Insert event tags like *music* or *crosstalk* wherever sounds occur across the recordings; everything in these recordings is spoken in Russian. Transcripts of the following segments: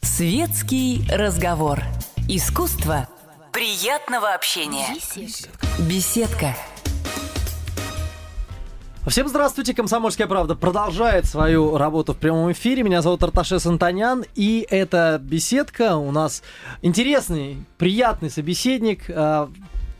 Светский разговор. Искусство приятного общения. Беседка. Всем здравствуйте, Комсомольская правда продолжает свою работу в прямом эфире. Меня зовут Арташес Антонян, и эта беседка у нас интересный, приятный собеседник.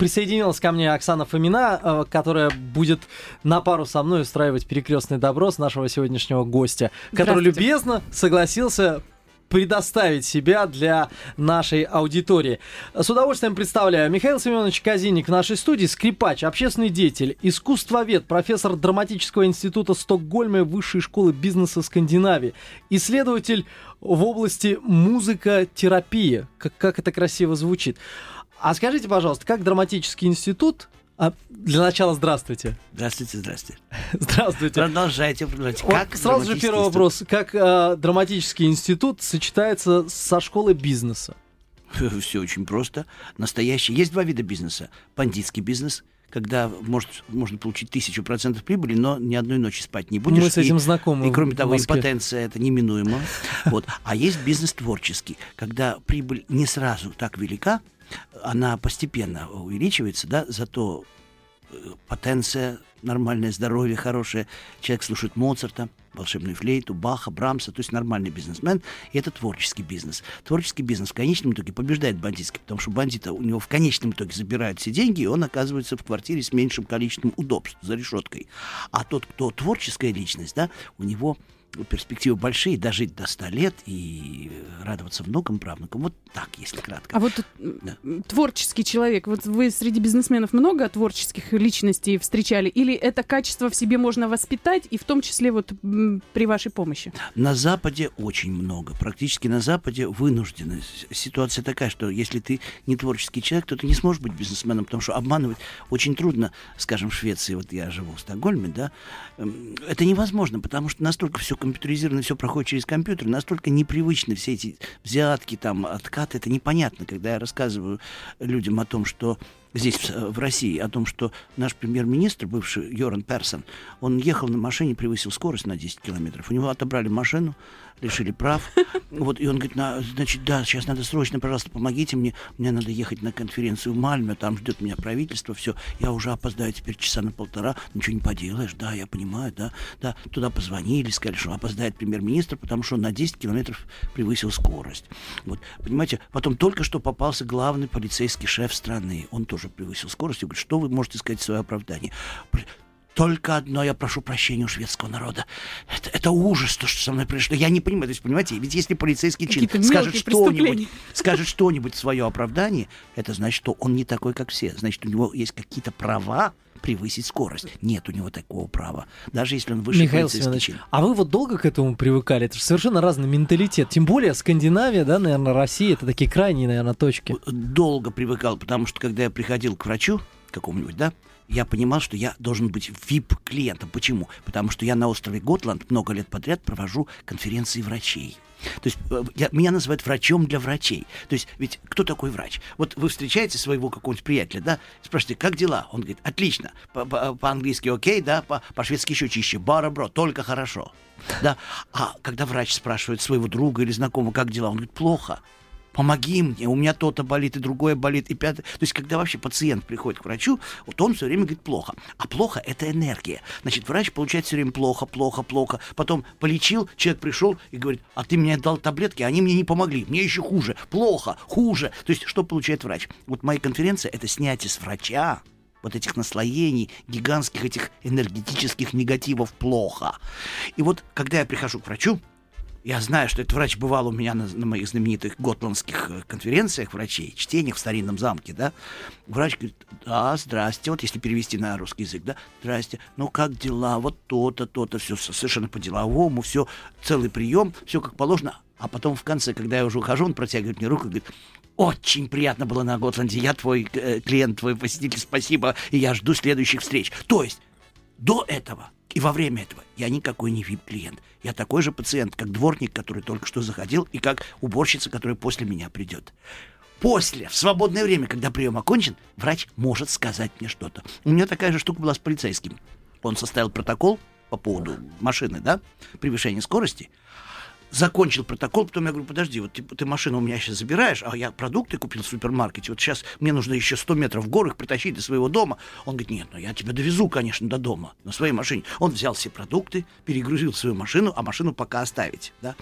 Присоединилась ко мне Оксана Фомина, а, которая будет на пару со мной устраивать перекрестный доброс нашего сегодняшнего гостя, который любезно согласился предоставить себя для нашей аудитории. С удовольствием представляю Михаил Семенович Казинник в нашей студии, скрипач, общественный деятель, искусствовед, профессор драматического института Стокгольма и Высшей школы бизнеса Скандинавии, исследователь в области музыкотерапии. Как, как это красиво звучит. А скажите, пожалуйста, как драматический институт а для начала здравствуйте. Здравствуйте, здравствуйте. *laughs* Здравствуйте. Продолжайте, продолжайте. Вот как сразу же первый институт? вопрос. Как э, драматический институт сочетается со школой бизнеса? *laughs* Все очень просто. Настоящий. Есть два вида бизнеса. Бандитский бизнес, когда может, можно получить тысячу процентов прибыли, но ни одной ночи спать не будешь. Мы с этим и, знакомы. И кроме того, импотенция это неминуемо. *laughs* Вот. А есть бизнес творческий, когда прибыль не сразу так велика, она постепенно увеличивается, да, зато э, потенция, нормальное здоровье хорошее. Человек слушает Моцарта, волшебную флейту, Баха, Брамса, то есть нормальный бизнесмен, и это творческий бизнес. Творческий бизнес в конечном итоге побеждает бандитский, потому что бандита у него в конечном итоге забирают все деньги, и он оказывается в квартире с меньшим количеством удобств за решеткой. А тот, кто творческая личность, да, у него перспективы большие, дожить до 100 лет и радоваться внукам, правнукам. Вот так, если кратко. А вот да. творческий человек, вот вы среди бизнесменов много творческих личностей встречали? Или это качество в себе можно воспитать, и в том числе вот при вашей помощи? На Западе очень много. Практически на Западе вынуждены. Ситуация такая, что если ты не творческий человек, то ты не сможешь быть бизнесменом, потому что обманывать очень трудно. Скажем, в Швеции, вот я живу в Стокгольме, да, эм, это невозможно, потому что настолько все компьютеризировано, все проходит через компьютер, настолько непривычны все эти взятки, там, откаты, это непонятно, когда я рассказываю людям о том, что здесь, в России, о том, что наш премьер-министр, бывший Йоран Персон, он ехал на машине, превысил скорость на 10 километров. У него отобрали машину, лишили прав. *laughs* Вот, и он говорит, на, значит, да, сейчас надо срочно, пожалуйста, помогите мне. Мне надо ехать на конференцию в Мальме, там ждет меня правительство, все. Я уже опоздаю теперь часа на полтора. Ничего не поделаешь, да, я понимаю, да. Да, туда позвонили, сказали, что опоздает премьер-министр, потому что он на 10 километров превысил скорость. Вот, понимаете, потом только что попался главный полицейский шеф страны. Он тоже превысил скорость. Я говорю, что вы можете сказать в свое оправдание? Только одно я прошу прощения у шведского народа. Это, это ужас, то, что со мной произошло. Я не понимаю, то есть, понимаете, ведь если полицейский чин скажет что-нибудь, скажет что-нибудь в свое оправдание, это значит, что он не такой, как все. Значит, у него есть какие-то права превысить скорость. Нет у него такого права. Даже если он выше Михаил Семенович, чин. а вы вот долго к этому привыкали? Это же совершенно разный менталитет. Тем более Скандинавия, да, наверное, Россия, это такие крайние, наверное, точки. Долго привыкал, потому что когда я приходил к врачу какому-нибудь, да, я понимал, что я должен быть VIP-клиентом. Почему? Потому что я на острове Готланд много лет подряд провожу конференции врачей. То есть э, я, меня называют врачом для врачей. То есть ведь кто такой врач? Вот вы встречаете своего какого-нибудь приятеля, да, спрашиваете, как дела? Он говорит, отлично, по-английски окей, да, по-шведски еще чище, барабро, только хорошо. Да? А когда врач спрашивает своего друга или знакомого, как дела, он говорит, плохо помоги мне, у меня то-то болит, и другое болит, и пятое. То есть, когда вообще пациент приходит к врачу, вот он все время говорит плохо. А плохо – это энергия. Значит, врач получает все время плохо, плохо, плохо. Потом полечил, человек пришел и говорит, а ты мне дал таблетки, они мне не помогли, мне еще хуже, плохо, хуже. То есть, что получает врач? Вот моя конференция – это снятие с врача вот этих наслоений, гигантских этих энергетических негативов плохо. И вот, когда я прихожу к врачу, я знаю, что этот врач бывал у меня на, на моих знаменитых готландских э, конференциях врачей, чтениях в старинном замке, да. Врач говорит, да, здрасте, вот если перевести на русский язык, да, здрасте, ну как дела, вот то-то, то-то, все совершенно по-деловому, все, целый прием, все как положено. А потом в конце, когда я уже ухожу, он протягивает мне руку и говорит, очень приятно было на Готланде, я твой э, клиент, твой посетитель, спасибо, и я жду следующих встреч. То есть до этого и во время этого я никакой не VIP-клиент. Я такой же пациент, как дворник, который только что заходил, и как уборщица, которая после меня придет. После, в свободное время, когда прием окончен, врач может сказать мне что-то. У меня такая же штука была с полицейским. Он составил протокол, по поводу машины, да, превышения скорости, закончил протокол, потом я говорю, подожди, вот ты, ты машину у меня сейчас забираешь, а я продукты купил в супермаркете, вот сейчас мне нужно еще 100 метров в горах притащить до своего дома. Он говорит, нет, ну я тебя довезу, конечно, до дома на своей машине. Он взял все продукты, перегрузил свою машину, а машину пока оставить, да.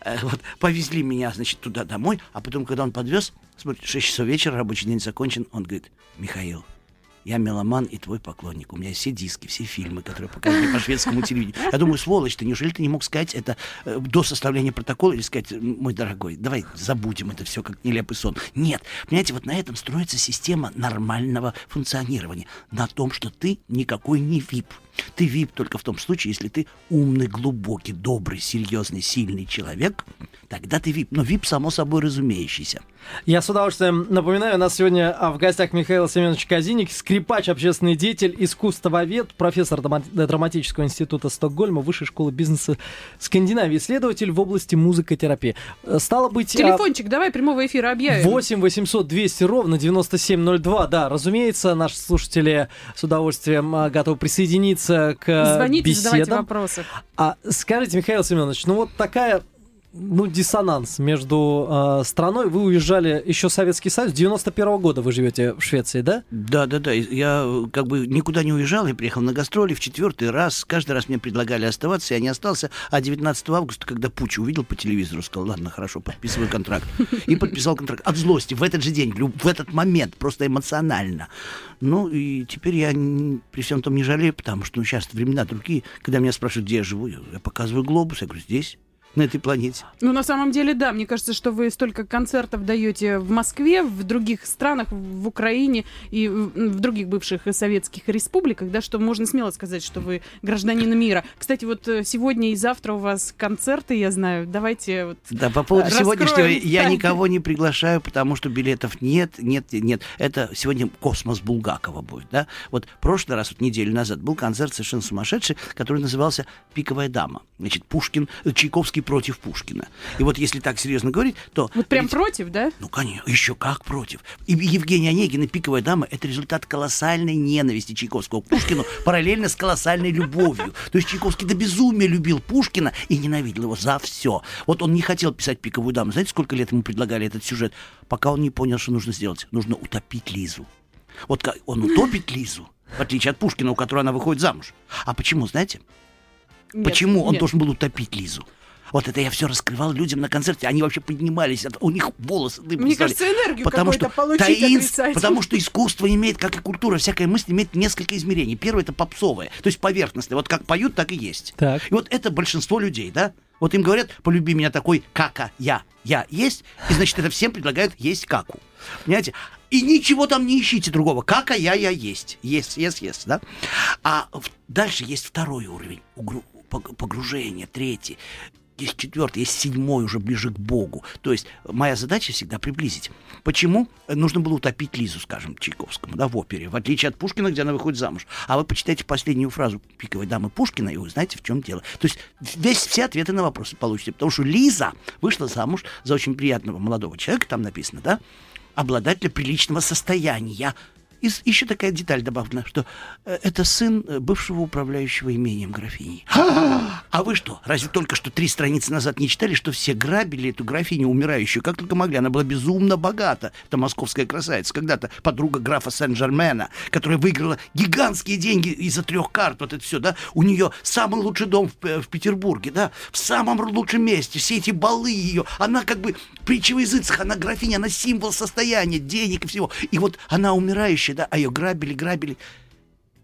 Э, вот, повезли меня, значит, туда домой, а потом, когда он подвез, смотрит, 6 часов вечера, рабочий день закончен, он говорит, Михаил, я меломан и твой поклонник. У меня все диски, все фильмы, которые показывали по шведскому телевидению. Я думаю, сволочь ты, неужели ты не мог сказать это э, до составления протокола или сказать, мой дорогой, давай забудем это все как нелепый сон. Нет, понимаете, вот на этом строится система нормального функционирования. На том, что ты никакой не VIP. Ты VIP только в том случае, если ты умный, глубокий, добрый, серьезный, сильный человек, тогда ты VIP. Но VIP само собой разумеющийся. Я с удовольствием напоминаю, у нас сегодня а, в гостях Михаил Семенович Казиник, скрипач, общественный деятель, искусствовед, профессор драматического института Стокгольма, Высшей школы бизнеса Скандинавии, исследователь в области музыкотерапии. Э, стало быть... А, Телефончик, а... давай прямого эфира объявим. 8 800 200 ровно 9702, да, разумеется, наши слушатели с удовольствием а, готовы присоединиться к Звоните, беседам. задавайте вопросы. А скажите, Михаил Семенович, ну вот такая ну, диссонанс между э, страной. Вы уезжали еще Советский Союз. 91 -го года вы живете в Швеции, да? Да, да, да. Я как бы никуда не уезжал. Я приехал на гастроли в четвертый раз. Каждый раз мне предлагали оставаться. Я не остался. А 19 августа, когда Пучи увидел по телевизору, сказал, ладно, хорошо, подписываю контракт. И подписал контракт. От злости в этот же день, в этот момент, просто эмоционально. Ну, и теперь я при всем том не жалею, потому что ну, сейчас времена другие. Когда меня спрашивают, где я живу, я показываю глобус. Я говорю, здесь на этой планете. Ну, на самом деле, да. Мне кажется, что вы столько концертов даете в Москве, в других странах, в Украине и в других бывших советских республиках, да, что можно смело сказать, что вы гражданин мира. Кстати, вот э, сегодня и завтра у вас концерты, я знаю. Давайте вот Да, по поводу сегодняшнего я никого не приглашаю, потому что билетов нет, нет, нет. Это сегодня космос Булгакова будет, да. Вот прошлый раз, вот неделю назад, был концерт совершенно сумасшедший, который назывался «Пиковая дама». Значит, Пушкин, Чайковский против Пушкина. И вот если так серьезно говорить, то... Вот прям ведь... против, да? Ну, конечно, еще как против. И Евгения Онегина «Пиковая дама» — это результат колоссальной ненависти Чайковского к Пушкину параллельно с колоссальной любовью. То есть Чайковский до безумия любил Пушкина и ненавидел его за все. Вот он не хотел писать «Пиковую даму». Знаете, сколько лет ему предлагали этот сюжет? Пока он не понял, что нужно сделать. Нужно утопить Лизу. Вот как он утопит Лизу, в отличие от Пушкина, у которой она выходит замуж. А почему, знаете? Нет, Почему он нет. должен был утопить Лизу? Вот это я все раскрывал людям на концерте. Они вообще поднимались, у них волосы дыбом Мне кажется, энергию потому что получить Потому что искусство имеет, как и культура, всякая мысль имеет несколько измерений. Первое — это попсовое, то есть поверхностное. Вот как поют, так и есть. Так. И вот это большинство людей, да? Вот им говорят, полюби меня такой, кака я. Я есть, и значит, это всем предлагают есть каку. Понимаете? И ничего там не ищите другого. Кака я, я есть. Есть, есть, есть, да? А дальше есть второй уровень погружения, третий есть четвертый, есть седьмой, уже ближе к Богу. То есть моя задача всегда приблизить. Почему? Нужно было утопить Лизу, скажем, Чайковскому, да, в опере, в отличие от Пушкина, где она выходит замуж. А вы почитайте последнюю фразу пиковой дамы Пушкина, и вы знаете, в чем дело. То есть весь, все ответы на вопросы получите. Потому что Лиза вышла замуж за очень приятного молодого человека, там написано, да, обладателя приличного состояния, и еще такая деталь добавлена, что э, это сын э, бывшего управляющего имением графини. А вы что, разве только что три страницы назад не читали, что все грабили эту графиню умирающую, как только могли? Она была безумно богата. Это московская красавица. Когда-то подруга графа Сен-Жермена, которая выиграла гигантские деньги из-за трех карт, вот это все, да? У нее самый лучший дом в, в Петербурге, да? В самом лучшем месте. Все эти балы ее. Она как бы притча в языцах, она графиня, она символ состояния, денег и всего. И вот она умирающая следующее, да, а ее грабили, грабили.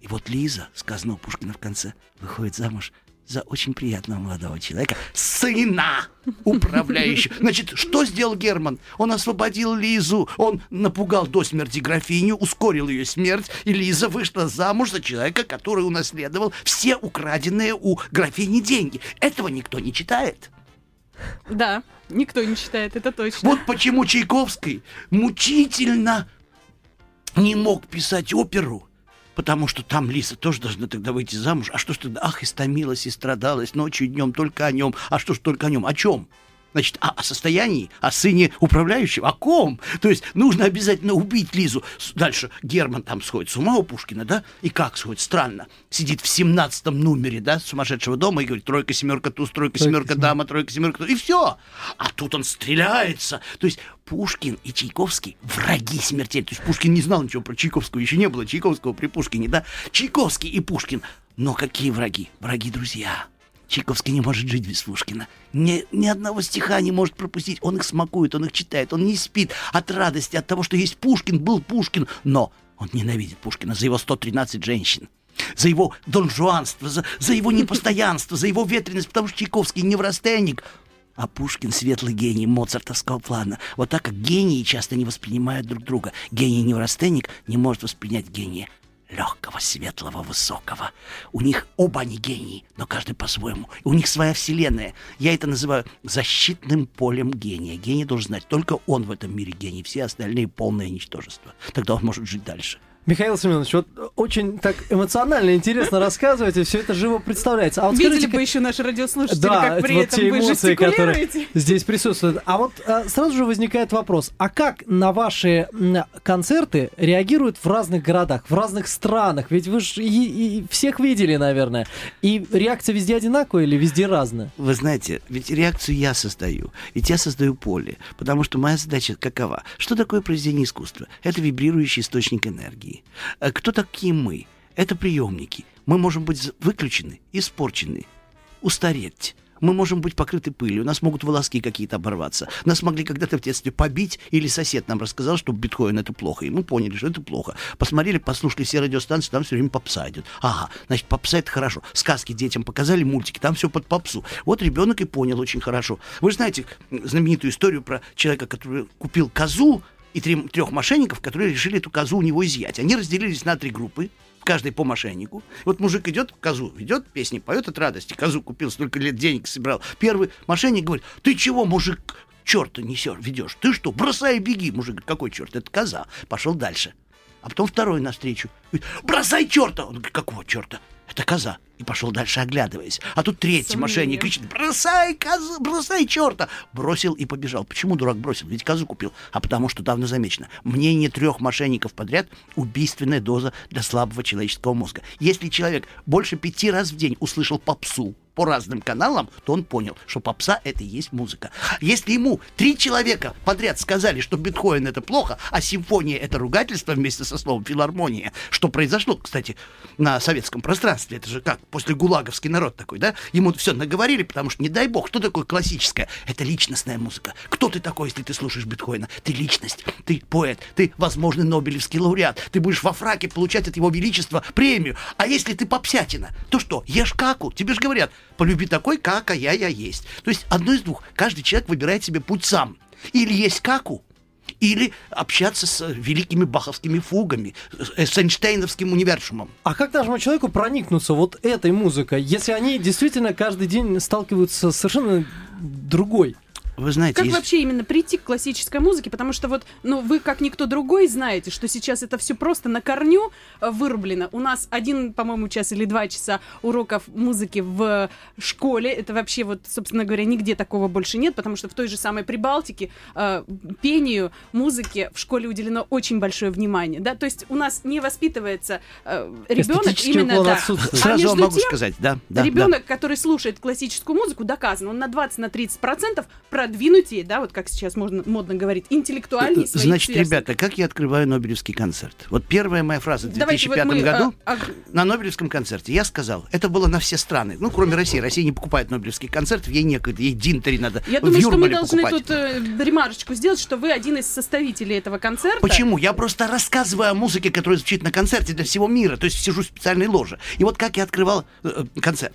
И вот Лиза, сказано у Пушкина в конце, выходит замуж за очень приятного молодого человека, сына управляющего. Значит, что сделал Герман? Он освободил Лизу, он напугал до смерти графиню, ускорил ее смерть, и Лиза вышла замуж за человека, который унаследовал все украденные у графини деньги. Этого никто не читает. Да, никто не читает, это точно. Вот почему Чайковский мучительно не мог писать оперу, потому что там Лиса тоже должна тогда выйти замуж. А что ж тогда? Ах, истомилась и страдалась ночью и днем только о нем. А что ж только о нем? О чем? Значит, о, о состоянии, о сыне управляющего, о ком? То есть нужно обязательно убить Лизу. Дальше Герман там сходит с ума у Пушкина, да? И как сходит? Странно. Сидит в 17 номере, да, сумасшедшего дома и говорит, тройка, семерка, туз, тройка, семерка, дама, тройка, семерка, туз. И все. А тут он стреляется. То есть Пушкин и Чайковский враги смертельные. То есть Пушкин не знал ничего про Чайковского. Еще не было Чайковского при Пушкине, да? Чайковский и Пушкин. Но какие враги? Враги друзья. Чайковский не может жить без Пушкина. Ни, ни одного стиха не может пропустить. Он их смакует, он их читает, он не спит от радости, от того, что есть Пушкин, был Пушкин. Но он ненавидит Пушкина за его 113 женщин за его донжуанство, за, за его *laughs* непостоянство, за его ветренность, потому что Чайковский неврастенник, а Пушкин светлый гений моцартовского плана. Вот так как гении часто не воспринимают друг друга. Гений неврастенник не может воспринять гения легкого, светлого, высокого. У них оба они гении, но каждый по-своему. У них своя вселенная. Я это называю защитным полем гения. Гений должен знать, только он в этом мире гений, все остальные полное ничтожество. Тогда он может жить дальше. Михаил Семенович, вот очень так эмоционально, интересно рассказываете, все это живо представляется. А вот Видели скажите, бы еще наши радиослушатели, да, как при вот этом те вы эмоции, которые здесь присутствуют. А вот а, сразу же возникает вопрос, а как на ваши концерты реагируют в разных городах, в разных странах? Ведь вы же и- и всех видели, наверное. И реакция везде одинаковая или везде разная? Вы знаете, ведь реакцию я создаю, ведь я создаю поле, потому что моя задача какова? Что такое произведение искусства? Это вибрирующий источник энергии. А Кто такие мы? Это приемники. Мы можем быть выключены, испорчены, устареть. Мы можем быть покрыты пылью, у нас могут волоски какие-то оборваться. Нас могли когда-то в детстве побить, или сосед нам рассказал, что биткоин это плохо, и мы поняли, что это плохо. Посмотрели, послушали все радиостанции, там все время попса идет. Ага, значит, попса это хорошо. Сказки детям показали, мультики, там все под попсу. Вот ребенок и понял очень хорошо. Вы же знаете знаменитую историю про человека, который купил козу, и три- трех мошенников, которые решили эту козу у него изъять. Они разделились на три группы, в каждой по мошеннику. Вот мужик идет, козу ведет, песни поет от радости. Козу купил, столько лет денег собирал. Первый мошенник говорит, ты чего, мужик, черта несешь, ведешь? Ты что, бросай и беги. Мужик говорит, какой черт? Это коза. Пошел дальше. А потом второй навстречу. Бросай черта! Он говорит, какого черта? Это коза. И пошел дальше, оглядываясь. А тут третий мошенник кричит, бросай козу, бросай черта! Бросил и побежал. Почему дурак бросил? Ведь козу купил. А потому что давно замечено. Мнение трех мошенников подряд – убийственная доза для слабого человеческого мозга. Если человек больше пяти раз в день услышал попсу, по разным каналам, то он понял, что попса это и есть музыка. Если ему три человека подряд сказали, что биткоин это плохо, а симфония это ругательство вместе со словом филармония, что произошло, кстати, на советском пространстве, это же как, после гулаговский народ такой, да? Ему все наговорили, потому что, не дай бог, что такое классическое? Это личностная музыка. Кто ты такой, если ты слушаешь биткоина? Ты личность, ты поэт, ты возможный нобелевский лауреат, ты будешь во фраке получать от его величества премию. А если ты попсятина, то что, ешь каку? Тебе же говорят, полюби такой, как а я, я есть. То есть одно из двух. Каждый человек выбирает себе путь сам. Или есть каку, или общаться с э, великими баховскими фугами, с с Эйнштейновским универсумом. А как нашему человеку проникнуться вот этой музыкой, если они действительно каждый день сталкиваются с совершенно другой? Вы знаете, Как есть- вообще именно прийти к классической музыке? Потому что вот, ну, вы как никто другой знаете, что сейчас это все просто на корню э, вырублено. У нас один, по-моему, час или два часа уроков музыки в школе. Это вообще вот, собственно говоря, нигде такого больше нет, потому что в той же самой Прибалтике э, пению, музыке в школе уделено очень большое внимание. Да? То есть у нас не воспитывается э, ребенок именно да. отсутствует. А Сразу между могу тем, сказать, да, да, да. Ребенок, который слушает классическую музыку, доказано, он на 20-30% процентов продвинутее, да, вот как сейчас можно модно говорить, интеллектуальнее своих Значит, ребята, как я открываю Нобелевский концерт? Вот первая моя фраза в Давайте 2005 вот мы, году а, а, на Нобелевском концерте. Я сказал, это было на все страны, ну, кроме России. Россия не покупает Нобелевский концерт, ей некогда, ей Динтери надо я в думаю, что мы должны покупать. тут э, ремарочку сделать, что вы один из составителей этого концерта. Почему? Я просто рассказываю о музыке, которая звучит на концерте для всего мира. То есть сижу в специальной ложе. И вот как я открывал э, э, концерт.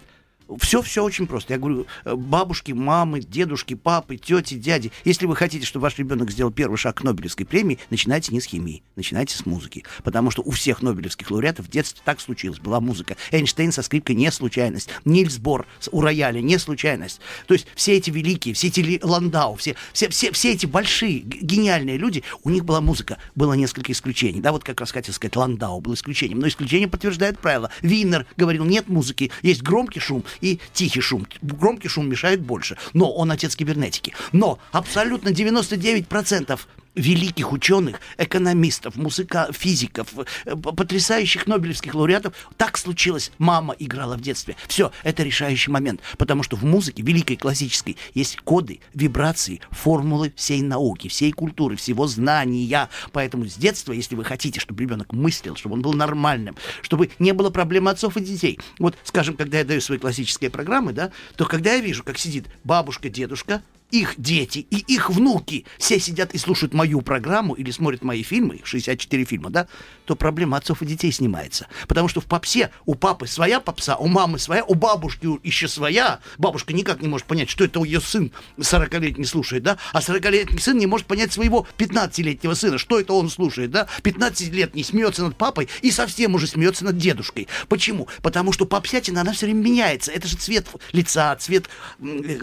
Все, все очень просто. Я говорю, э, бабушки, мамы, дедушки, папы, тети, дяди. Если вы хотите, чтобы ваш ребенок сделал первый шаг к Нобелевской премии, начинайте не с химии, начинайте с музыки. Потому что у всех Нобелевских лауреатов в детстве так случилось, была музыка. Эйнштейн со скрипкой не случайность. Нильс Бор у рояля не случайность. То есть все эти великие, все эти Ландау, все, все, все, все эти большие, гениальные люди, у них была музыка. Было несколько исключений. Да, вот как раз хотел сказать, Ландау был исключением. Но исключение подтверждает правило. Винер говорил, нет музыки, есть громкий шум и тихий шум. Громкий шум мешает больше. Но он отец кибернетики. Но абсолютно 99% великих ученых, экономистов, музыка, физиков, э, потрясающих нобелевских лауреатов. Так случилось. Мама играла в детстве. Все, это решающий момент. Потому что в музыке, великой классической, есть коды, вибрации, формулы всей науки, всей культуры, всего знания. Поэтому с детства, если вы хотите, чтобы ребенок мыслил, чтобы он был нормальным, чтобы не было проблем отцов и детей. Вот, скажем, когда я даю свои классические программы, да, то когда я вижу, как сидит бабушка, дедушка, их дети и их внуки все сидят и слушают мою программу или смотрят мои фильмы, 64 фильма, да, то проблема отцов и детей снимается. Потому что в попсе у папы своя попса, у мамы своя, у бабушки еще своя. Бабушка никак не может понять, что это ее сын 40-летний слушает, да, а 40-летний сын не может понять своего 15-летнего сына, что это он слушает, да. 15-летний смеется над папой и совсем уже смеется над дедушкой. Почему? Потому что попсятина, она все время меняется. Это же цвет лица, цвет э,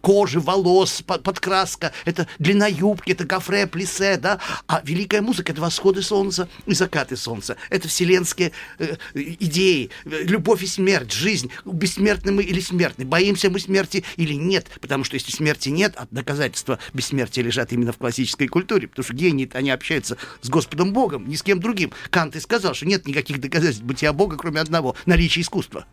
кожи, волос, волос, подкраска, это длина юбки, это гофре, плесе, да, а великая музыка — это восходы солнца и закаты солнца, это вселенские э, идеи, любовь и смерть, жизнь, бессмертны мы или смертны, боимся мы смерти или нет, потому что если смерти нет, а доказательства бессмертия лежат именно в классической культуре, потому что гении, они общаются с Господом Богом, ни с кем другим. Кант и сказал, что нет никаких доказательств бытия Бога, кроме одного — наличия искусства.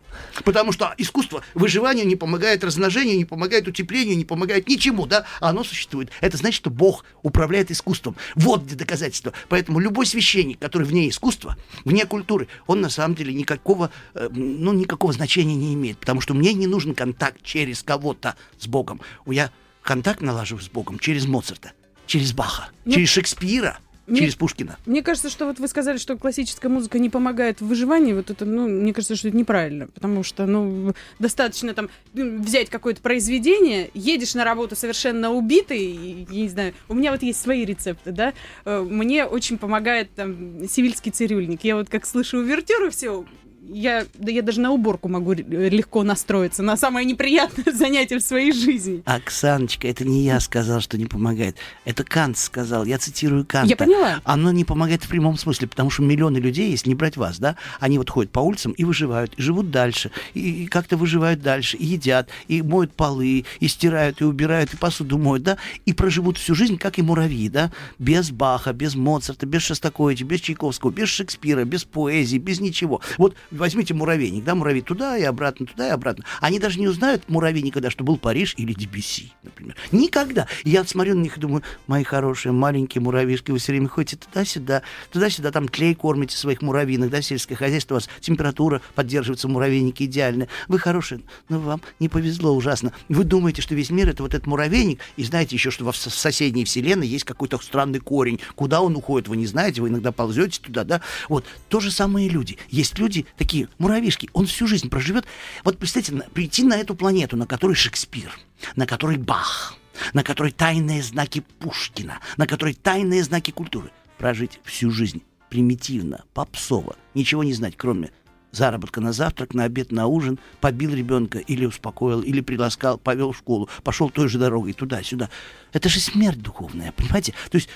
Потому что искусство выживанию не помогает размножению, не помогает утеплению, не помогает помогает ничему, да, а оно существует. Это значит, что Бог управляет искусством. Вот где доказательство. Поэтому любой священник, который вне искусства, вне культуры, он на самом деле никакого, э, ну, никакого значения не имеет. Потому что мне не нужен контакт через кого-то с Богом. Я контакт налаживаю с Богом через Моцарта, через Баха, ну, через Шекспира – мне, через Пушкина. Мне кажется, что вот вы сказали, что классическая музыка не помогает в выживании. Вот это, ну, мне кажется, что это неправильно. Потому что, ну, достаточно там взять какое-то произведение, едешь на работу совершенно убитый, я не знаю, у меня вот есть свои рецепты, да. Э, мне очень помогает там сивильский цирюльник. Я вот как слышу увертюру, все, я, да я даже на уборку могу легко настроиться, на самое неприятное *laughs* занятие в своей жизни. Оксаночка, это не я сказал, что не помогает. Это Кант сказал, я цитирую Канта. Я поняла. Оно не помогает в прямом смысле, потому что миллионы людей, если не брать вас, да, они вот ходят по улицам и выживают, и живут дальше, и, и как-то выживают дальше, и едят, и моют полы, и стирают, и убирают, и посуду моют, да, и проживут всю жизнь, как и муравьи, да, без Баха, без Моцарта, без Шостаковича, без Чайковского, без Шекспира, без поэзии, без ничего. Вот возьмите муравейник, да, муравей туда и обратно, туда и обратно. Они даже не узнают муравей никогда, что был Париж или Дебюсси, например. Никогда. я смотрю на них и думаю, мои хорошие маленькие муравьишки, вы все время ходите туда-сюда, туда-сюда, там клей кормите своих муравьиных, да, сельское хозяйство, у вас температура поддерживается, муравейники идеальные. Вы хорошие, но вам не повезло ужасно. Вы думаете, что весь мир это вот этот муравейник, и знаете еще, что в соседней вселенной есть какой-то странный корень. Куда он уходит, вы не знаете, вы иногда ползете туда, да. Вот, то же самое люди. Есть люди такие, муравьишки, он всю жизнь проживет. Вот представьте, прийти на эту планету, на которой Шекспир, на которой Бах, на которой тайные знаки Пушкина, на которой тайные знаки культуры. Прожить всю жизнь примитивно, попсово, ничего не знать, кроме заработка на завтрак, на обед, на ужин, побил ребенка или успокоил, или приласкал, повел в школу, пошел той же дорогой туда-сюда. Это же смерть духовная, понимаете? То есть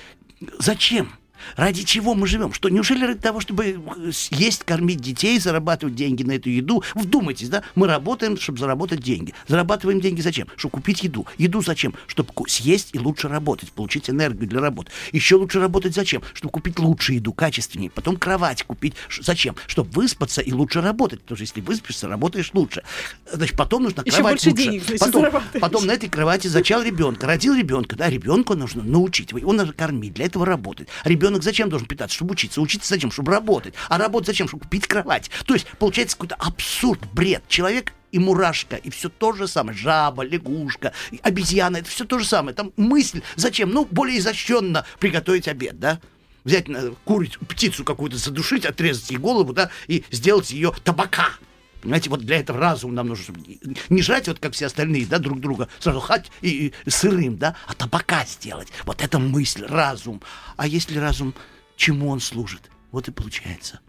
зачем? Ради чего мы живем? Что, неужели ради того, чтобы э, есть, кормить детей, зарабатывать деньги на эту еду? Вдумайтесь, да? Мы работаем, чтобы заработать деньги. Зарабатываем деньги зачем? Чтобы купить еду. Еду зачем? Чтобы съесть и лучше работать, получить энергию для работы. Еще лучше работать зачем? Чтобы купить лучшую еду, качественнее. Потом кровать купить. Зачем? Чтобы выспаться и лучше работать. Потому что если выспишься, работаешь лучше. Значит, потом нужно Еще кровать лучше. Денег, значит, потом, потом на этой кровати зачал ребенка. Родил ребенка, да, ребенка нужно научить. Его надо кормить, для этого работать. Ребенок ребенок зачем должен питаться? Чтобы учиться. Учиться зачем? Чтобы работать. А работать зачем? Чтобы купить кровать. То есть получается какой-то абсурд, бред. Человек и мурашка, и все то же самое. Жаба, лягушка, обезьяна, это все то же самое. Там мысль, зачем? Ну, более изощренно приготовить обед, да? Взять курицу, птицу какую-то задушить, отрезать ей голову, да, и сделать ее табака. Понимаете, вот для этого разум нам нужен, не жрать, вот как все остальные, да, друг друга, сразу хать и, и сырым, да, а табака сделать. Вот это мысль, разум. А если разум, чему он служит? Вот и получается.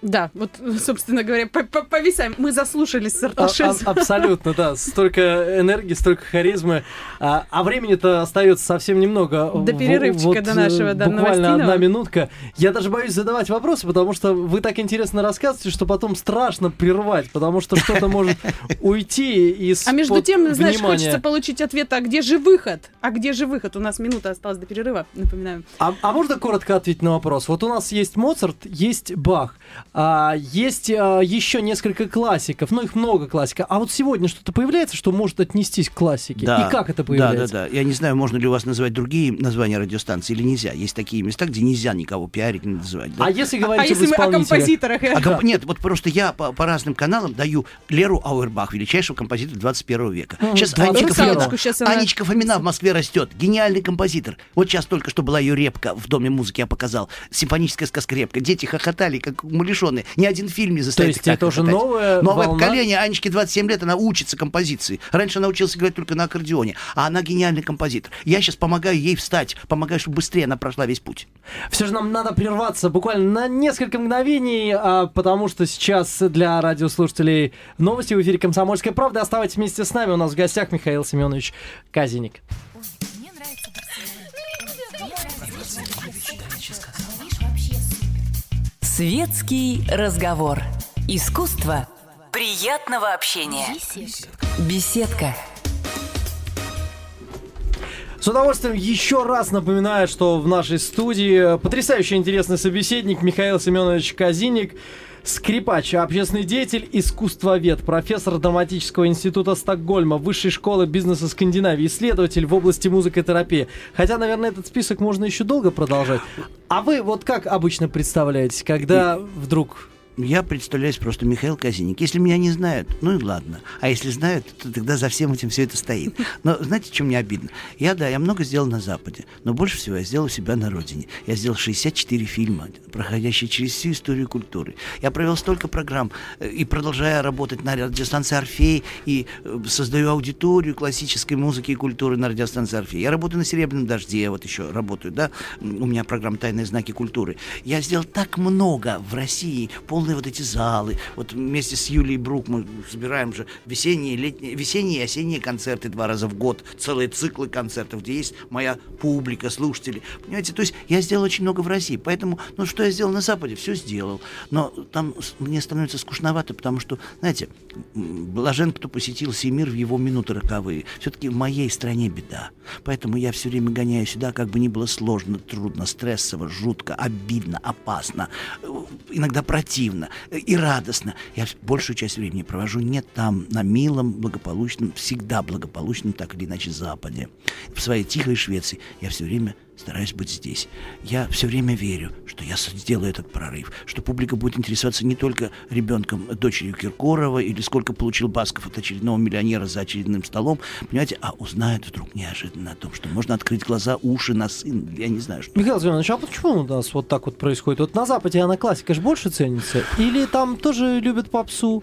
Да, вот, *laughs* собственно говоря, повисаем. Мы заслушались с Арташесом. А, а, абсолютно, да. Столько энергии, столько харизмы. А, а времени-то остается совсем немного. До перерывчика вот, до нашего, да, Буквально одна минутка. Я даже боюсь задавать вопросы, потому что вы так интересно рассказываете, что потом страшно прервать, потому что что-то может *laughs* уйти из А между тем, знаешь, хочется получить ответ, а где же выход? А где же выход? У нас минута осталась до перерыва, напоминаю. А, а можно коротко ответить на вопрос? Вот у нас есть Моцарт, есть Бах. А, есть а, еще несколько классиков, ну их много классиков. А вот сегодня что-то появляется, что может отнестись к классике? Да, И как это появляется? Да, да, да. Я не знаю, можно ли у вас назвать другие названия радиостанции или нельзя. Есть такие места, где нельзя никого пиарить, не называть. Да? А если говорить а об если мы о композиторах? А комп... Нет, вот просто я по, по разным каналам даю Леру Ауэрбах, величайшего композитора 21 века. Сейчас, Анечка Фомина, сейчас она... Анечка Фомина в Москве растет. Гениальный композитор. Вот сейчас только что была ее репка в Доме музыки, я показал. Симфоническая сказка репка. Дети хохотали, как умалишенные. Ни один фильм не заставит То есть это уже новое Новое волна? поколение. Анечке 27 лет, она учится композиции. Раньше она училась играть только на аккордеоне. А она гениальный композитор. Я сейчас помогаю ей встать, помогаю, чтобы быстрее она прошла весь путь. Все же нам надо прерваться буквально на несколько мгновений, а, потому что сейчас для радиослушателей новости в эфире «Комсомольская правда». Оставайтесь вместе с нами. У нас в гостях Михаил Семенович Казиник. Светский разговор. Искусство приятного общения. Беседка. С удовольствием еще раз напоминаю, что в нашей студии потрясающе интересный собеседник Михаил Семенович Казиник, скрипач, общественный деятель, искусствовед, профессор драматического института Стокгольма, высшей школы бизнеса Скандинавии, исследователь в области музыкотерапии. Хотя, наверное, этот список можно еще долго продолжать. А вы вот как обычно представляете, когда вдруг я представляюсь просто Михаил Казиник. Если меня не знают, ну и ладно. А если знают, то тогда за всем этим все это стоит. Но знаете, чем мне обидно? Я, да, я много сделал на Западе, но больше всего я сделал себя на родине. Я сделал 64 фильма, проходящие через всю историю культуры. Я провел столько программ э, и продолжая работать на радиостанции «Орфей» и э, создаю аудиторию классической музыки и культуры на радиостанции «Орфей». Я работаю на «Серебряном дожде», вот еще работаю, да, у меня программа «Тайные знаки культуры». Я сделал так много в России, полный полные вот эти залы. Вот вместе с Юлией Брук мы собираем же весенние, летние, весенние и осенние концерты два раза в год, целые циклы концертов, где есть моя публика, слушатели. Понимаете, то есть я сделал очень много в России, поэтому, ну, что я сделал на Западе, все сделал. Но там мне становится скучновато, потому что, знаете, блажен, кто посетил Семир в его минуты роковые. Все-таки в моей стране беда. Поэтому я все время гоняю сюда, как бы ни было сложно, трудно, стрессово, жутко, обидно, опасно, иногда противно позитивно и радостно. Я большую часть времени провожу не там, на милом, благополучном, всегда благополучном, так или иначе, Западе. В своей тихой Швеции я все время стараюсь быть здесь. Я все время верю, что я сделаю этот прорыв, что публика будет интересоваться не только ребенком, дочерью Киркорова или сколько получил Басков от очередного миллионера за очередным столом, понимаете, а узнают вдруг неожиданно о том, что можно открыть глаза, уши, носы, я не знаю, что. Михаил Семенович, а почему у нас вот так вот происходит? Вот на Западе она классика же больше ценится? Или там тоже любят попсу?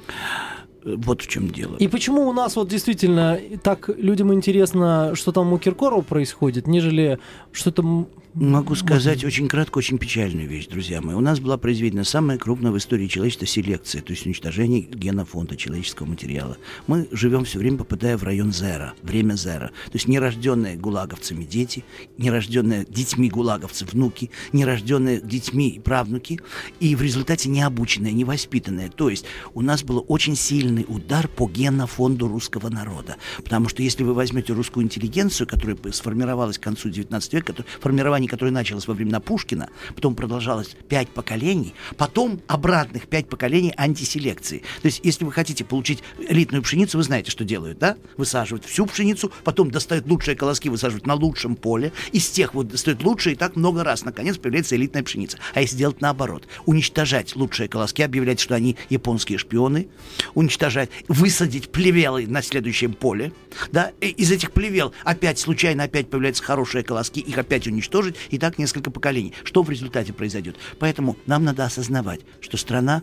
Вот в чем дело. И почему у нас вот действительно так людям интересно, что там у Киркорова происходит, нежели что-то Могу сказать очень кратко, очень печальную вещь, друзья мои. У нас была произведена самая крупная в истории человечества селекция, то есть уничтожение генофонда человеческого материала. Мы живем все время, попадая в район зера, время зера. То есть нерожденные гулаговцами дети, нерожденные детьми гулаговцев внуки, нерожденные детьми правнуки, и в результате необученные, невоспитанные. То есть у нас был очень сильный удар по генофонду русского народа. Потому что если вы возьмете русскую интеллигенцию, которая сформировалась к концу XIX века, формирование которое началось во времена Пушкина, потом продолжалось пять поколений, потом обратных пять поколений антиселекции. То есть, если вы хотите получить элитную пшеницу, вы знаете, что делают, да? Высаживают всю пшеницу, потом достают лучшие колоски, высаживают на лучшем поле, из тех вот достают лучшие, и так много раз, наконец, появляется элитная пшеница. А если делать наоборот, уничтожать лучшие колоски, объявлять, что они японские шпионы, уничтожать, высадить плевелы на следующем поле, да, и из этих плевел опять случайно опять появляются хорошие колоски, их опять уничтожить, и так несколько поколений. Что в результате произойдет? Поэтому нам надо осознавать, что страна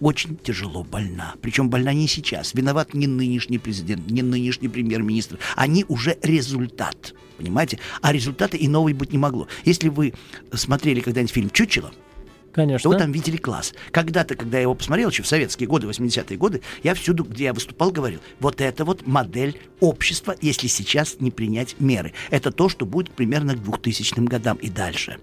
очень тяжело больна. Причем больна не сейчас. Виноват не нынешний президент, не нынешний премьер-министр. Они уже результат. Понимаете? А результата и новый быть не могло. Если вы смотрели когда-нибудь фильм «Чучело», Конечно. Вы там видели класс. Когда-то, когда я его посмотрел, еще в советские годы, 80-е годы, я всюду, где я выступал, говорил, вот это вот модель общества, если сейчас не принять меры. Это то, что будет примерно к 2000 годам и дальше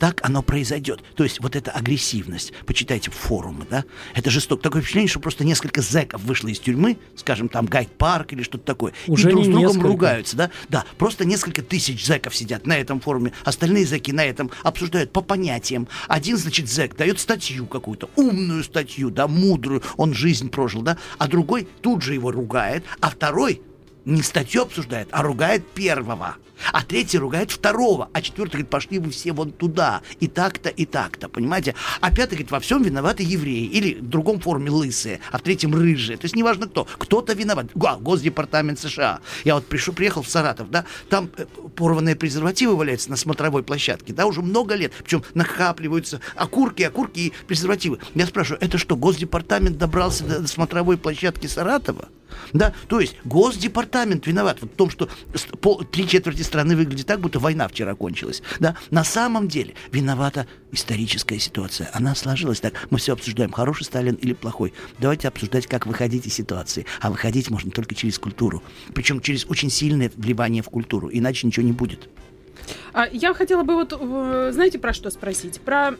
так оно произойдет. То есть вот эта агрессивность, почитайте форумы, да, это жестоко. Такое впечатление, что просто несколько зэков вышло из тюрьмы, скажем, там Гайд-парк или что-то такое, Уже и друг с другом несколько. ругаются, да? Да, просто несколько тысяч зэков сидят на этом форуме, остальные зэки на этом обсуждают по понятиям. Один, значит, зэк дает статью какую-то, умную статью, да, мудрую, он жизнь прожил, да, а другой тут же его ругает, а второй не статью обсуждает, а ругает первого. А третий ругает второго. А четвертый говорит, пошли вы все вон туда. И так-то, и так-то, понимаете? А пятый говорит, во всем виноваты евреи. Или в другом форме лысые, а в третьем рыжие. То есть неважно кто. Кто-то виноват. Госдепартамент США. Я вот пришел, приехал в Саратов, да, там э, порванные презервативы валяются на смотровой площадке, да, уже много лет. Причем накапливаются окурки, окурки и презервативы. Я спрашиваю, это что, Госдепартамент добрался до, до смотровой площадки Саратова? Да, то есть Госдепартамент виноват в том, что три четверти страны выглядит так, будто война вчера кончилась. Да, на самом деле виновата историческая ситуация. Она сложилась так. Мы все обсуждаем, хороший Сталин или плохой. Давайте обсуждать, как выходить из ситуации. А выходить можно только через культуру. Причем через очень сильное вливание в культуру. Иначе ничего не будет. А я хотела бы вот, э, знаете, про что спросить? Про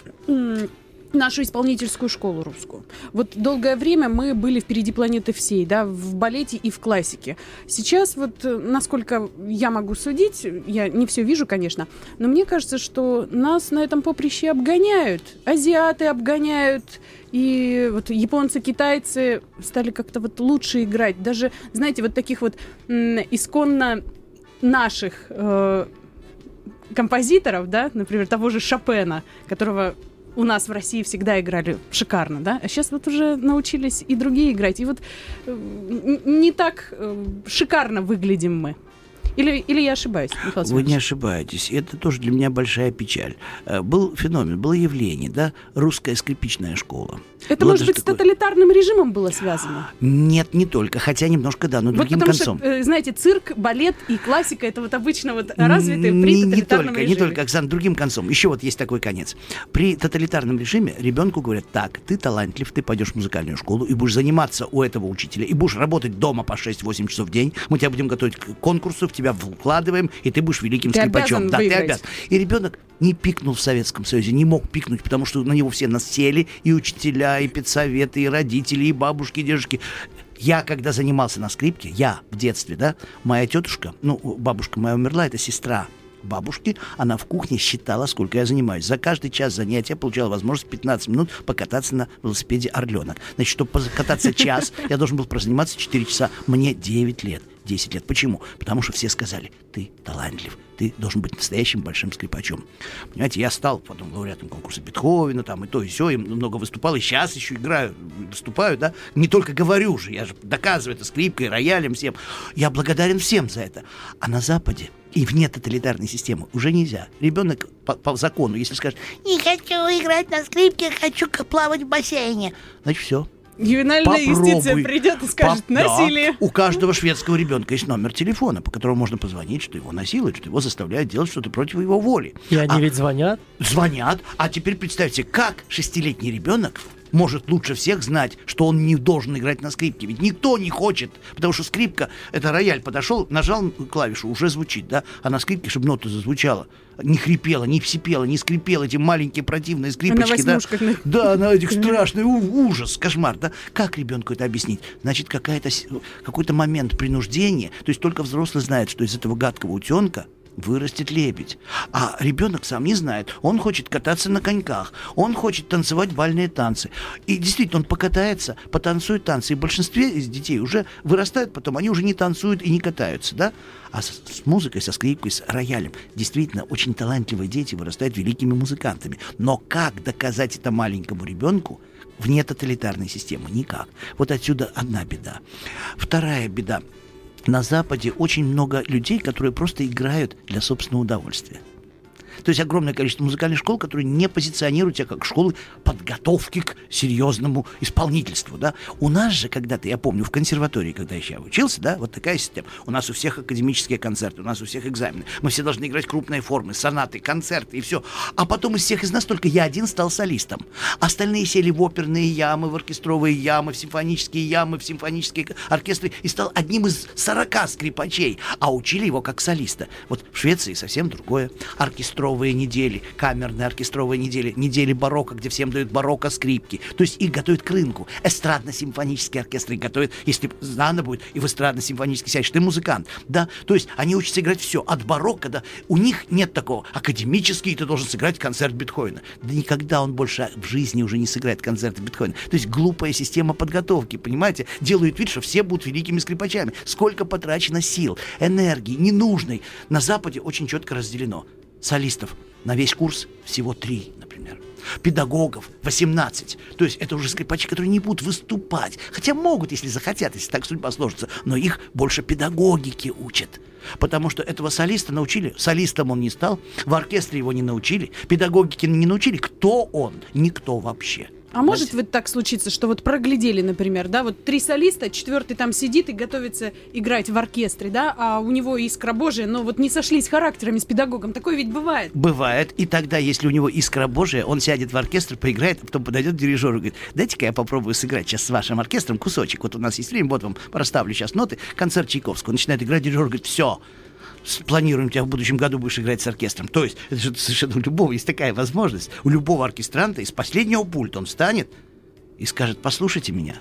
нашу исполнительскую школу русскую. Вот долгое время мы были впереди планеты всей, да, в балете и в классике. Сейчас вот, э, насколько я могу судить, я не все вижу, конечно, но мне кажется, что нас на этом поприще обгоняют. Азиаты обгоняют, и вот японцы, китайцы стали как-то вот лучше играть. Даже, знаете, вот таких вот исконно наших э, композиторов, да, например, того же Шопена, которого у нас в России всегда играли шикарно, да, а сейчас вот уже научились и другие играть, и вот э, не так э, шикарно выглядим мы. Или, или я ошибаюсь, Михаил Вы не ошибаетесь. Это тоже для меня большая печаль. Э, Был феномен, было явление, да, русская скрипичная школа. Это, Было может быть, с такое- тоталитарным режимом было связано? Нет, не только, хотя немножко да, но Вот другим потому концом. что, э, знаете, цирк, балет и классика это вот обычно вот развитые при не, не только, режиме. не только, Оксана, другим концом. Еще вот есть такой конец. При тоталитарном режиме ребенку говорят, так, ты талантлив, ты пойдешь в музыкальную школу и будешь заниматься у этого учителя, и будешь работать дома по 6-8 часов в день, мы тебя будем готовить к конкурсу, в тебя вкладываем, и ты будешь великим Ты скрипачом. да, ты выиграть. обязан. И ребенок не пикнул в Советском Союзе, не мог пикнуть, потому что на него все насели, и учителя, и педсоветы, и родители, и бабушки, и дедушки. Я, когда занимался на скрипке, я в детстве, да, моя тетушка, ну, бабушка моя умерла, это сестра бабушки, она в кухне считала, сколько я занимаюсь. За каждый час занятия получала возможность 15 минут покататься на велосипеде «Орленок». Значит, чтобы покататься час, я должен был прозаниматься 4 часа. Мне 9 лет. 10 лет. Почему? Потому что все сказали, ты талантлив, ты должен быть настоящим большим скрипачом. Понимаете, я стал потом лауреатом конкурса Бетховена, там и то, и все, и много выступал, и сейчас еще играю, выступаю, да, не только говорю же, я же доказываю это скрипкой, роялем, всем. Я благодарен всем за это. А на Западе и вне тоталитарной системы уже нельзя. Ребенок по, по закону, если скажет, Не хочу играть на скрипке, хочу плавать в бассейне. значит, все. Ювенальная юстиция Попробуй. придет и скажет да. насилие. У каждого шведского ребенка есть номер телефона, по которому можно позвонить, что его насилуют, что его заставляют делать что-то против его воли. И они А ведь звонят. звонят, а теперь представьте, как шестилетний ребенок может лучше всех знать, что он не должен играть на скрипке. Ведь никто не хочет, потому что скрипка, это рояль, подошел, нажал клавишу, уже звучит, да? А на скрипке, чтобы нота зазвучала, не хрипела, не сипела, не скрипела эти маленькие противные скрипочки, да? на- Да, на этих страшный ужас, кошмар, да? Как ребенку это объяснить? Значит, какая-то, какой-то момент принуждения, то есть только взрослый знает, что из этого гадкого утенка вырастет лебедь. А ребенок сам не знает. Он хочет кататься на коньках, он хочет танцевать бальные танцы. И действительно, он покатается, потанцует танцы. И большинство из детей уже вырастают потом, они уже не танцуют и не катаются, да? А с, с музыкой, со скрипкой, с роялем действительно очень талантливые дети вырастают великими музыкантами. Но как доказать это маленькому ребенку, вне тоталитарной системы? Никак. Вот отсюда одна беда. Вторая беда. На Западе очень много людей, которые просто играют для собственного удовольствия. То есть огромное количество музыкальных школ, которые не позиционируют себя как школы подготовки к серьезному исполнительству, да. У нас же когда-то, я помню, в консерватории, когда я еще учился, да, вот такая система. У нас у всех академические концерты, у нас у всех экзамены. Мы все должны играть крупные формы, сонаты, концерты и все. А потом из всех из нас только я один стал солистом. Остальные сели в оперные ямы, в оркестровые ямы, в симфонические ямы, в симфонические оркестры и стал одним из 40 скрипачей, а учили его как солиста. Вот в Швеции совсем другое. Оркестровые недели, камерные оркестровые недели, недели барокко, где всем дают барокко скрипки. То есть их готовят к рынку. Эстрадно-симфонические оркестры готовят, если надо будет, и в эстрадно-симфонический сядешь, ты музыкант. Да, то есть они учатся играть все, от барокко, да. У них нет такого. Академический ты должен сыграть концерт Бетховена. Да никогда он больше в жизни уже не сыграет концерт Бетховена. То есть глупая система подготовки, понимаете? Делают вид, что все будут великими скрипачами. Сколько потрачено сил, энергии, ненужной. На Западе очень четко разделено. Солистов на весь курс всего три, например. Педагогов 18. То есть это уже скрипачи, которые не будут выступать. Хотя могут, если захотят, если так судьба сложится. Но их больше педагогики учат. Потому что этого солиста научили, солистом он не стал, в оркестре его не научили, педагогики не научили. Кто он? Никто вообще. А может вот так случиться, что вот проглядели, например, да, вот три солиста, четвертый там сидит и готовится играть в оркестре, да, а у него искра божия, но вот не сошлись характерами с педагогом. Такое ведь бывает. Бывает. И тогда, если у него искра божия, он сядет в оркестр, поиграет, а потом подойдет к дирижеру и говорит, дайте-ка я попробую сыграть сейчас с вашим оркестром кусочек. Вот у нас есть время, вот вам проставлю сейчас ноты. Концерт Чайковского. Начинает играть, дирижер говорит, все, планируем тебя в будущем году будешь играть с оркестром. То есть, это же совершенно у *laughs* любого есть такая возможность. У любого оркестранта из последнего пульта он встанет и скажет, послушайте меня,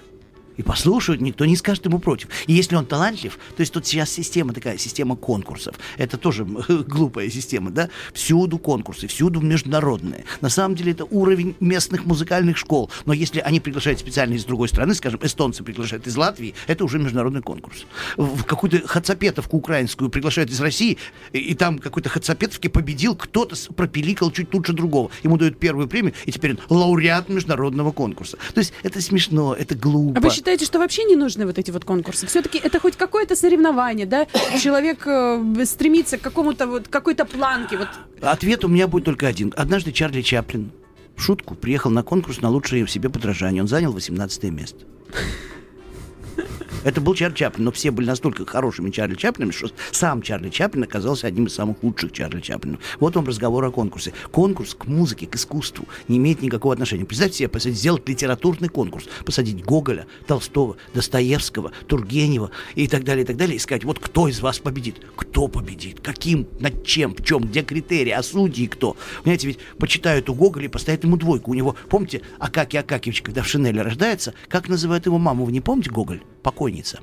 и послушают, никто не скажет ему против. И если он талантлив, то есть тут сейчас система такая, система конкурсов. Это тоже *laughs* глупая система, да? Всюду конкурсы, всюду международные. На самом деле это уровень местных музыкальных школ. Но если они приглашают специально из другой страны, скажем, эстонцы приглашают из Латвии, это уже международный конкурс. В какую-то хацапетовку украинскую приглашают из России, и, и там какой-то хацапетовки победил, кто-то пропиликал чуть лучше другого. Ему дают первую премию, и теперь он лауреат международного конкурса. То есть это смешно, это глупо. А вы считаете, что вообще не нужны вот эти вот конкурсы? Все-таки это хоть какое-то соревнование, да? Человек э, стремится к какому-то вот какой-то планке. Вот. Ответ у меня будет только один. Однажды Чарли Чаплин в шутку приехал на конкурс на лучшее себе подражание. Он занял 18 место. Это был Чарли Чаплин, но все были настолько хорошими Чарли Чаплинами, что сам Чарли Чаплин оказался одним из самых лучших Чарли Чаплинов. Вот вам разговор о конкурсе. Конкурс к музыке, к искусству не имеет никакого отношения. Представьте себе, посадить, сделать литературный конкурс, посадить Гоголя, Толстого, Достоевского, Тургенева и так далее, и так далее, и сказать, вот кто из вас победит? Кто победит? Каким? Над чем? В чем? Где критерии? А судьи кто? Понимаете, ведь почитают у Гоголя и поставят ему двойку. У него, помните, Акаки Акакевич, когда в Шинеле рождается, как называют его маму, вы не помните Гоголь? Покойница.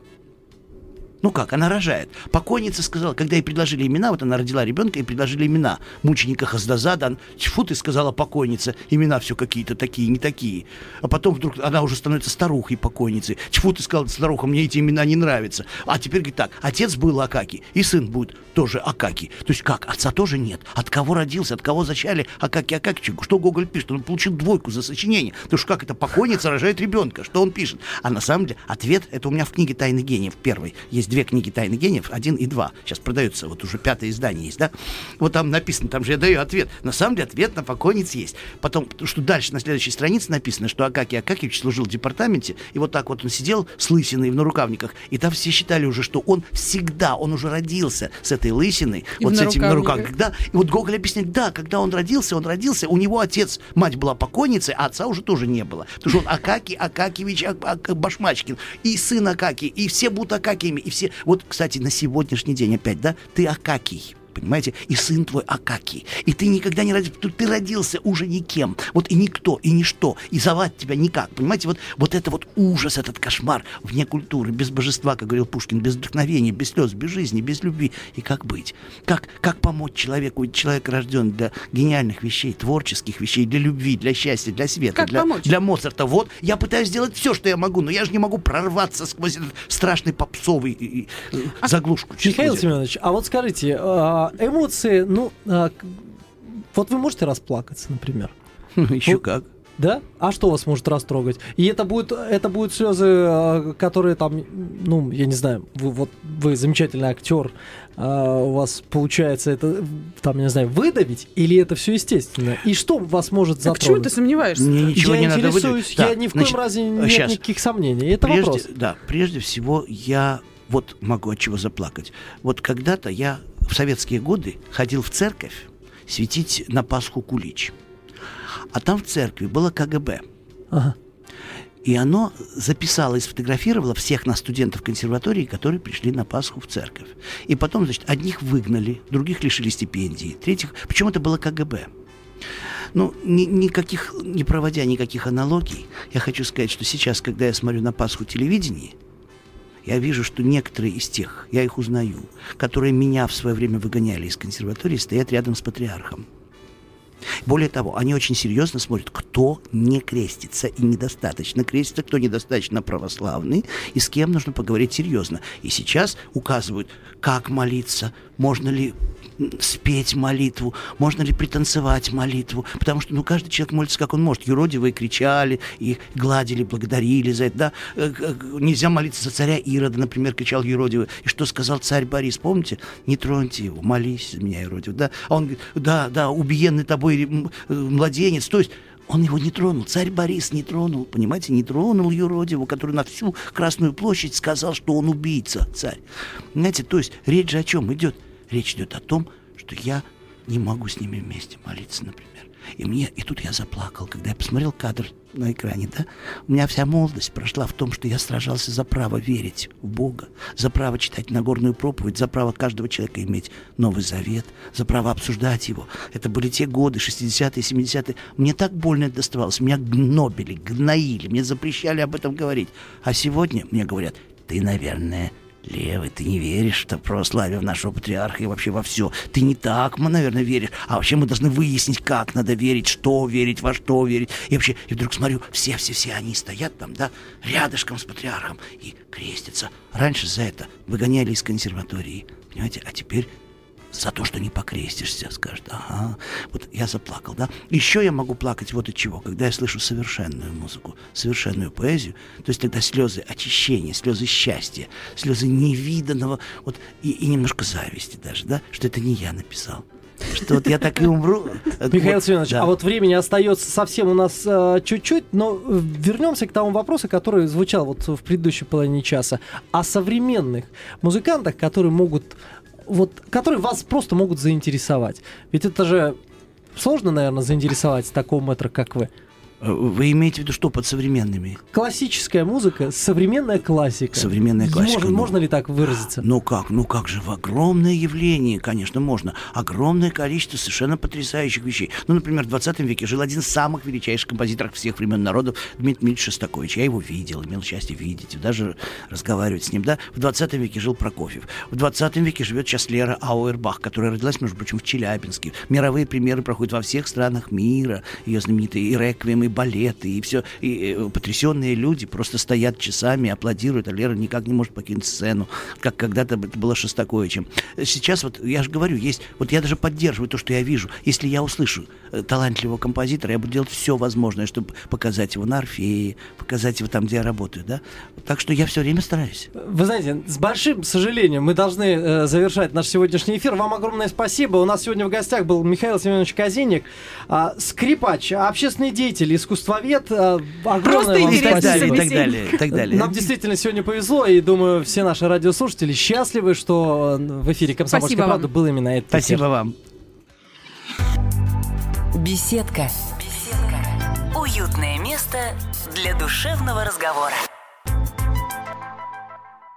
Ну как, она рожает. Покойница сказала, когда ей предложили имена, вот она родила ребенка, и предложили имена. Мученика Хаздазада, тьфу ты сказала покойница, имена все какие-то такие, не такие. А потом вдруг она уже становится старухой покойницей. Тьфу ты сказала, старуха, мне эти имена не нравятся. А теперь говорит так, отец был Акаки, и сын будет тоже Акаки. То есть как, отца тоже нет. От кого родился, от кого зачали Акаки Акаки? Что Гоголь пишет? Он получил двойку за сочинение. Потому что как это покойница рожает ребенка? Что он пишет? А на самом деле ответ, это у меня в книге «Тайны гениев» первой. Есть две книги «Тайны гениев», один и два. Сейчас продается, вот уже пятое издание есть, да? Вот там написано, там же я даю ответ. На самом деле ответ на покойниц есть. Потом, что дальше на следующей странице написано, что Акаки Акакевич служил в департаменте, и вот так вот он сидел с лысиной в нарукавниках, и там все считали уже, что он всегда, он уже родился с этой лысиной, И вот с этим нарукавниках. нарукавником. Да, и вот Гоголь объясняет, да, когда он родился, он родился, у него отец, мать была покойницей, а отца уже тоже не было. Потому что он Акаки Акакевич Ак- Ак- Башмачкин, и сын Акаки, и все будут Акакиями, и все... Вот, кстати, на сегодняшний день опять, да, ты Акакий. Понимаете? И сын твой Акакий. И ты никогда не родился. Ты, родился уже никем. Вот и никто, и ничто. И звать тебя никак. Понимаете? Вот, вот это вот ужас, этот кошмар вне культуры, без божества, как говорил Пушкин, без вдохновения, без слез, без жизни, без любви. И как быть? Как, как помочь человеку? Ведь человек рожден для гениальных вещей, творческих вещей, для любви, для счастья, для света, Как для, помочь? для Моцарта. Вот я пытаюсь сделать все, что я могу, но я же не могу прорваться сквозь этот страшный попсовый и- и, э, заглушку. Михаил Семенович, а вот скажите, а, эмоции, ну, а, вот вы можете расплакаться, например? *laughs* Еще Ну, как. Да? А что вас может растрогать? И это будет, это будут слезы, э, которые там, ну, я не знаю, вы, вот вы замечательный актер, а у вас получается это, там, не знаю, выдавить, или это все естественно? И что вас может А почему ты сомневаешься? Мне ничего я не надо интересуюсь, выдавить. я Да, ни в коем значит, разе нет щас. никаких сомнений. Это прежде, вопрос. Да, прежде всего я вот могу от чего заплакать. Вот когда-то я в советские годы ходил в церковь светить на Пасху кулич. А там в церкви было КГБ. Ага. И оно записало и сфотографировало всех нас, студентов консерватории, которые пришли на Пасху в церковь. И потом, значит, одних выгнали, других лишили стипендий, третьих... Почему это было КГБ? Ну, ни- никаких, не проводя никаких аналогий, я хочу сказать, что сейчас, когда я смотрю на Пасху телевидения, я вижу, что некоторые из тех, я их узнаю, которые меня в свое время выгоняли из консерватории, стоят рядом с патриархом. Более того, они очень серьезно смотрят, кто не крестится и недостаточно крестится, кто недостаточно православный, и с кем нужно поговорить серьезно. И сейчас указывают, как молиться, можно ли спеть молитву, можно ли пританцевать молитву, потому что ну, каждый человек молится, как он может. Юродивые кричали, и гладили, благодарили за это. Да? Э, э, Нельзя молиться за царя Ирода, например, кричал юродивый. И что сказал царь Борис, помните? Не троньте его, молись за меня, юродивый. Да? А он говорит, да, да, убиенный тобой м, э, младенец. То есть он его не тронул, царь Борис не тронул, понимаете, не тронул юродиву, который на всю Красную площадь сказал, что он убийца, царь. Понимаете, то есть речь же о чем идет? Речь идет о том, что я не могу с ними вместе молиться, например. И мне, и тут я заплакал, когда я посмотрел кадр на экране, да? У меня вся молодость прошла в том, что я сражался за право верить в Бога, за право читать Нагорную проповедь, за право каждого человека иметь Новый Завет, за право обсуждать его. Это были те годы, 60-е, 70-е. Мне так больно это доставалось. Меня гнобили, гноили, мне запрещали об этом говорить. А сегодня мне говорят, ты, наверное, Левый, ты не веришь в православие, в нашего патриарха и вообще во все. Ты не так, мы, наверное, веришь. А вообще мы должны выяснить, как надо верить, что верить, во что верить. И вообще, и вдруг смотрю, все-все-все они стоят там, да, рядышком с патриархом и крестятся. Раньше за это выгоняли из консерватории, понимаете, а теперь за то, что не покрестишься, скажет, ага, вот я заплакал, да. Еще я могу плакать вот от чего, когда я слышу совершенную музыку, совершенную поэзию, то есть тогда слезы очищения, слезы счастья, слезы невиданного, вот, и, и немножко зависти даже, да, что это не я написал, что вот я так и умру. *laughs* Михаил Семенович, да. а вот времени остается совсем у нас э, чуть-чуть, но э, вернемся к тому вопросу, который звучал вот в предыдущей половине часа, о современных музыкантах, которые могут, вот, которые вас просто могут заинтересовать. Ведь это же сложно, наверное, заинтересовать такого мэтра, как вы. Э, Вы имеете в виду что под современными? Классическая музыка, современная классика. Современная классика, Можно, ну. можно ли так выразиться? Ну как, ну как же, в огромное явление, конечно, можно. Огромное количество совершенно потрясающих вещей. Ну, например, в 20 веке жил один из самых величайших композиторов всех времен народов, Дмитрий Дмитриевич Шостакович. Я его видел, имел счастье видеть, даже разговаривать с ним, да. В 20 веке жил Прокофьев. В 20 веке живет сейчас Лера Ауэрбах, которая родилась, между прочим, в Челябинске. Мировые премьеры проходят во всех странах мира. Ее знаменитые и реквием, и балеты, и все. И э, потрясенные люди просто стоят часами, аплодируют, а Лера никак не может покинуть сцену, как когда-то это было Шостаковичем. Сейчас вот, я же говорю, есть, вот я даже поддерживаю то, что я вижу. Если я услышу э, талантливого композитора, я буду делать все возможное, чтобы показать его на Орфее, показать его там, где я работаю, да. Так что я все время стараюсь. Вы знаете, с большим сожалением мы должны э, завершать наш сегодняшний эфир. Вам огромное спасибо. У нас сегодня в гостях был Михаил Семенович Казинник, а, скрипач, общественный деятель, искусствовед. А, огромное вам интересный И так далее, и спасибо. так далее, и так далее. Нам действительно сегодня повезло, и думаю, все наши радиослушатели счастливы, что в эфире «Комсомольской Спасибо правды» вам. был именно этот Спасибо эфир. вам. Беседка. Беседка. Уютное место для душевного разговора.